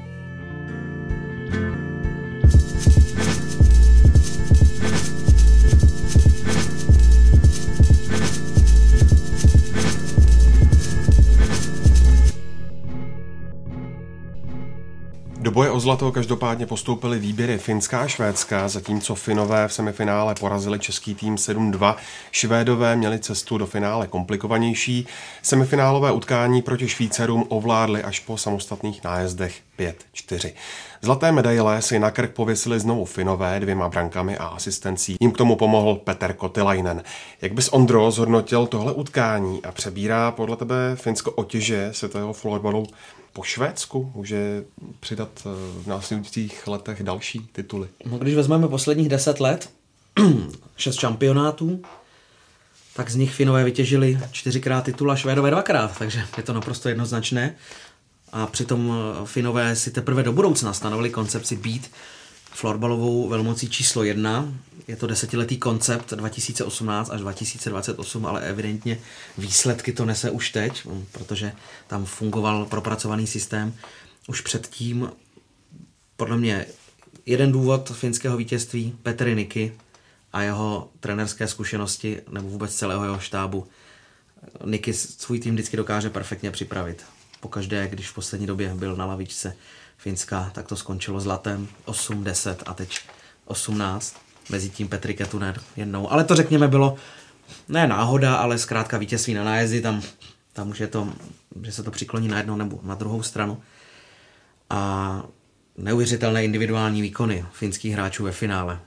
Do boje o zlato každopádně postoupily výběry Finská a Švédska, zatímco Finové v semifinále porazili český tým 7-2. Švédové měli cestu do finále komplikovanější. Semifinálové utkání proti Švýcarům ovládli až po samostatných nájezdech 5-4. Zlaté medaile si na krk pověsili znovu Finové dvěma brankami a asistencí. Jim k tomu pomohl Peter Kotilainen. Jak bys Ondro zhodnotil tohle utkání a přebírá podle tebe Finsko otěže světového florbalu po Švédsku může přidat eh, v následujících letech další tituly? No, když vezmeme posledních deset let, šest šampionátů, tak z nich Finové vytěžili čtyřikrát titul a Švédové dvakrát, takže je to naprosto jednoznačné. A přitom eh, Finové si teprve do budoucna stanovili koncepci být florbalovou velmocí číslo jedna. Je to desetiletý koncept 2018 až 2028, ale evidentně výsledky to nese už teď, protože tam fungoval propracovaný systém už předtím. Podle mě jeden důvod finského vítězství Petry Niky a jeho trenerské zkušenosti nebo vůbec celého jeho štábu. Niky svůj tým vždycky dokáže perfektně připravit. Pokaždé, když v poslední době byl na lavičce Finska, tak to skončilo zlatem 8, 10 a teď 18. Mezi tím Petri Ketuner jednou. Ale to řekněme bylo ne náhoda, ale zkrátka vítězství na nájezdy, tam, tam už je to, že se to přikloní na jednu nebo na druhou stranu. A neuvěřitelné individuální výkony finských hráčů ve finále.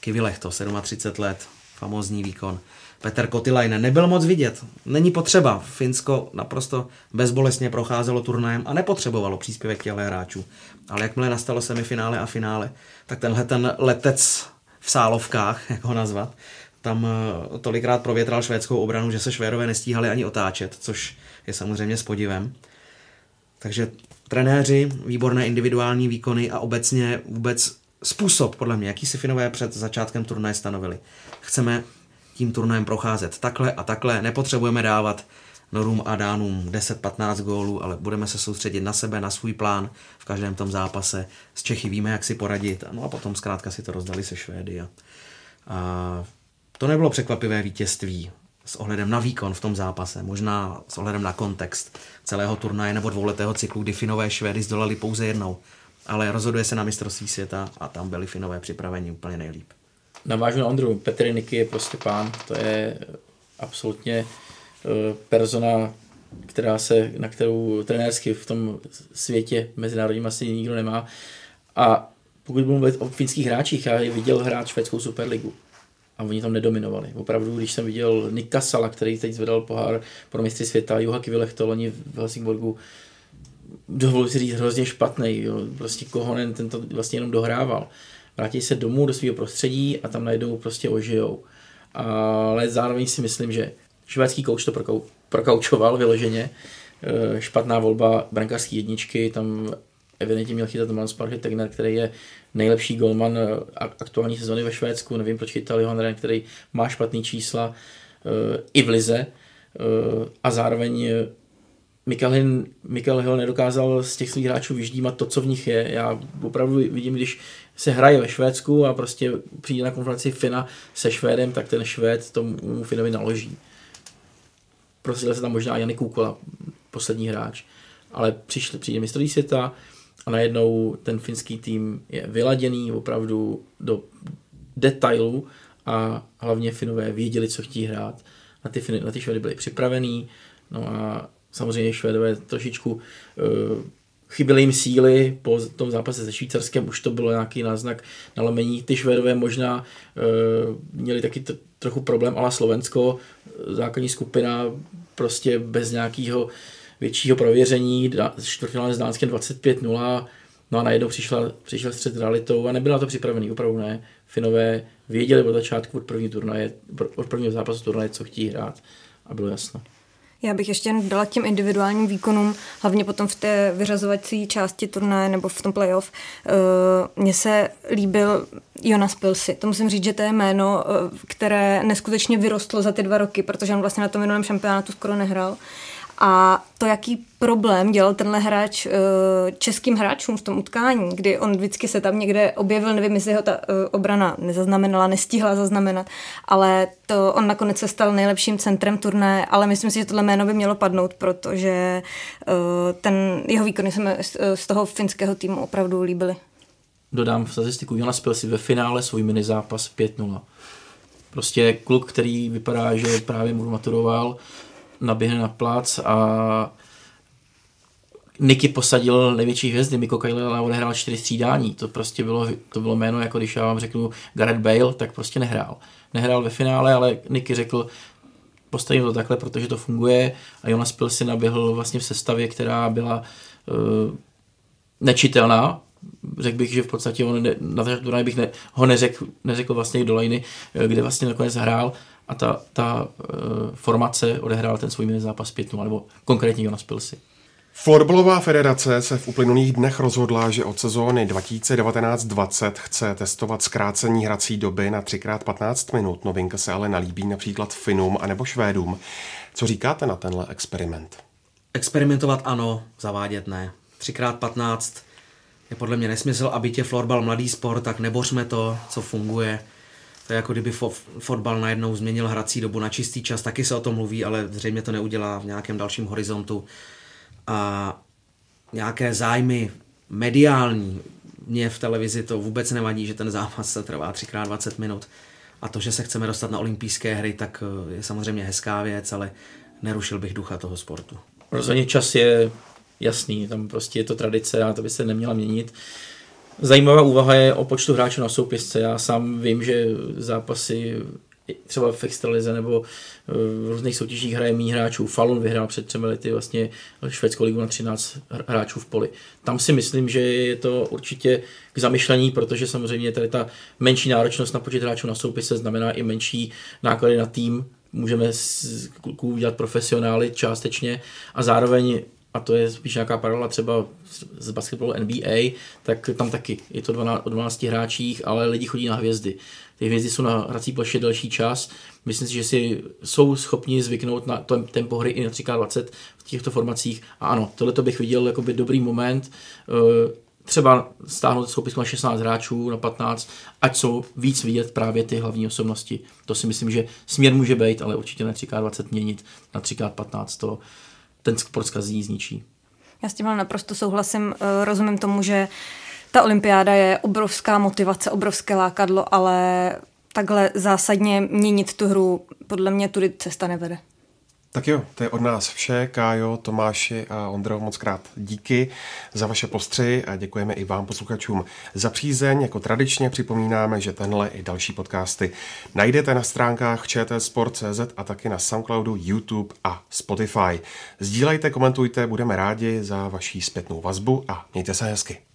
Kivilehto, 37 let, famózní výkon. Petr Kotilainen nebyl moc vidět. Není potřeba. Finsko naprosto bezbolestně procházelo turnajem a nepotřebovalo příspěvek těchto hráčů. Ale jakmile nastalo semifinále a finále, tak tenhle ten letec v sálovkách, jak ho nazvat, tam eh, tolikrát provětral švédskou obranu, že se Švédové nestíhali ani otáčet, což je samozřejmě s podivem. Takže trenéři, výborné individuální výkony a obecně vůbec způsob, podle mě, jaký si Finové před začátkem turnaje stanovili. Chceme tím turnajem procházet takhle a takhle. Nepotřebujeme dávat Norům a Dánům 10-15 gólů, ale budeme se soustředit na sebe, na svůj plán v každém tom zápase. Z Čechy víme, jak si poradit. No a potom zkrátka si to rozdali se Švédy. A, a to nebylo překvapivé vítězství s ohledem na výkon v tom zápase, možná s ohledem na kontext celého turnaje nebo dvouletého cyklu, kdy Finové Švédy zdolali pouze jednou. Ale rozhoduje se na mistrovství světa a tam byli Finové připraveni úplně nejlíp navážu na Ondru, Petr Niky je prostě pán, to je absolutně eh, persona, která se, na kterou trenérsky v tom světě mezinárodním asi nikdo nemá. A pokud budu mluvit o finských hráčích, já je viděl hrát švédskou superligu a oni tam nedominovali. Opravdu, když jsem viděl Nika Sala, který teď zvedal pohár pro mistry světa, Juha Kivilech loni v Helsingborgu, dovoluji si říct hrozně špatný. Jo. Prostě Kohonen ten to vlastně jenom dohrával vrátí se domů do svého prostředí a tam najednou prostě ožijou. Ale zároveň si myslím, že švédský kouč to prokou, prokaučoval vyloženě. E, špatná volba brankářské jedničky, tam evidentně měl chytat Mans Tegner, který je nejlepší golman e, aktuální sezony ve Švédsku. Nevím, proč chytal Johan Ren, který má špatný čísla e, i v Lize. A zároveň Hill, Hill nedokázal z těch svých hráčů vyždímat to, co v nich je. Já opravdu vidím, když se hraje ve Švédsku a prostě přijde na konferenci Fina se Švédem, tak ten Švéd tomu Finovi naloží. Prostě se tam možná Jany Koukola, poslední hráč. Ale přišli, přijde mistrovství světa a najednou ten finský tým je vyladěný opravdu do detailů a hlavně Finové věděli, co chtějí hrát. Na ty, Finy, na ty Švédy byli připravení, no a samozřejmě Švédové trošičku uh, chyběly jim síly po tom zápase se Švýcarskem, už to bylo nějaký náznak nalemení. Ty Švédové možná uh, měli taky t- trochu problém, ale Slovensko, základní skupina, prostě bez nějakého většího prověření, čtvrtfinále s Dánskem 25-0, no a najednou přišla, přišel střed realitou a nebyla to připravený, opravdu ne. Finové věděli od začátku od první turnaje, od prvního zápasu turnaje, co chtějí hrát a bylo jasno. Já bych ještě dala k těm individuálním výkonům, hlavně potom v té vyřazovací části turnaje nebo v tom playoff. Uh, Mně se líbil Jonas Pilsi. To musím říct, že to je jméno, uh, které neskutečně vyrostlo za ty dva roky, protože on vlastně na tom minulém šampionátu skoro nehrál. A to, jaký problém dělal tenhle hráč eh, českým hráčům v tom utkání, kdy on vždycky se tam někde objevil, nevím, jestli ho ta eh, obrana nezaznamenala, nestihla zaznamenat, ale to on nakonec se stal nejlepším centrem turné, ale myslím si, že tohle jméno by mělo padnout, protože eh, ten jeho výkony mi z toho finského týmu opravdu líbily. Dodám v statistiku, Jonas spil si ve finále svůj mini zápas 5-0. Prostě kluk, který vypadá, že právě mu maturoval, naběhne na plac a Niky posadil největší hvězdy, Miko Kajlela odehrál čtyři střídání, to prostě bylo, to bylo jméno, jako když já vám řeknu Gareth Bale, tak prostě nehrál. Nehrál ve finále, ale Niky řekl, postavím to takhle, protože to funguje. A Jonas Pil si naběhl vlastně v sestavě, která byla uh, nečitelná, řekl bych, že v podstatě on ne, na bych ne, ho neřekl, neřekl vlastně do liny, eh, kde vlastně nakonec hrál a ta, ta uh, formace odehrál ten svůj zápas 5 nebo konkrétně Jonas Pilsi. Florbalová federace se v uplynulých dnech rozhodla, že od sezóny 2019-20 chce testovat zkrácení hrací doby na 3x15 minut. Novinka se ale nalíbí například Finům anebo Švédům. Co říkáte na tenhle experiment? Experimentovat ano, zavádět ne. 3x15 je podle mě nesmysl, aby tě florbal mladý sport, tak nebořme to, co funguje. To je jako kdyby fo- fotbal najednou změnil hrací dobu na čistý čas, taky se o tom mluví, ale zřejmě to neudělá v nějakém dalším horizontu. A nějaké zájmy mediální, mě v televizi to vůbec nevadí, že ten zápas se trvá 3x20 minut. A to, že se chceme dostat na olympijské hry, tak eh, je samozřejmě hezká věc, ale nerušil bych ducha toho sportu. Rozhodně čas je jasný, tam prostě je to tradice a to by se neměla měnit. Zajímavá úvaha je o počtu hráčů na soupisce. Já sám vím, že zápasy třeba v extralize nebo eh, v různých soutěžích hraje méně hráčů. Falun vyhrál před třemi lety vlastně švédskou ligu na 13 hráčů v poli. Tam si myslím, že je to určitě k zamyšlení, protože samozřejmě tady ta menší náročnost na počet hráčů na soupise znamená i menší náklady na tým, můžeme z kluků udělat profesionály částečně a zároveň a to je spíš nějaká paralela třeba z basketbalu NBA, tak tam taky je to 12, o 12 hráčích, ale lidi chodí na hvězdy. Ty hvězdy jsou na hrací ploše delší čas. Myslím si, že si jsou schopni zvyknout na to tempo hry i na 3x20 v těchto formacích. A ano, tohle to bych viděl jako by dobrý moment. Eh, třeba stáhnout soupisku na 16 hráčů, na 15, ať jsou víc vidět právě ty hlavní osobnosti. To si myslím, že směr může být, ale určitě na 3x20 měnit na 3x15 to ten sport zkazí, zničí. Já s tím naprosto souhlasím. Eh, rozumím tomu, že ta olympiáda je obrovská motivace, obrovské lákadlo, ale takhle zásadně měnit tu hru podle mě tudy cesta nevede. Tak jo, to je od nás vše. Kájo, Tomáši a Ondro, moc krát díky za vaše postři a děkujeme i vám posluchačům za přízeň. Jako tradičně připomínáme, že tenhle i další podcasty najdete na stránkách čtsport.cz a taky na Soundcloudu, YouTube a Spotify. Sdílejte, komentujte, budeme rádi za vaší zpětnou vazbu a mějte se hezky.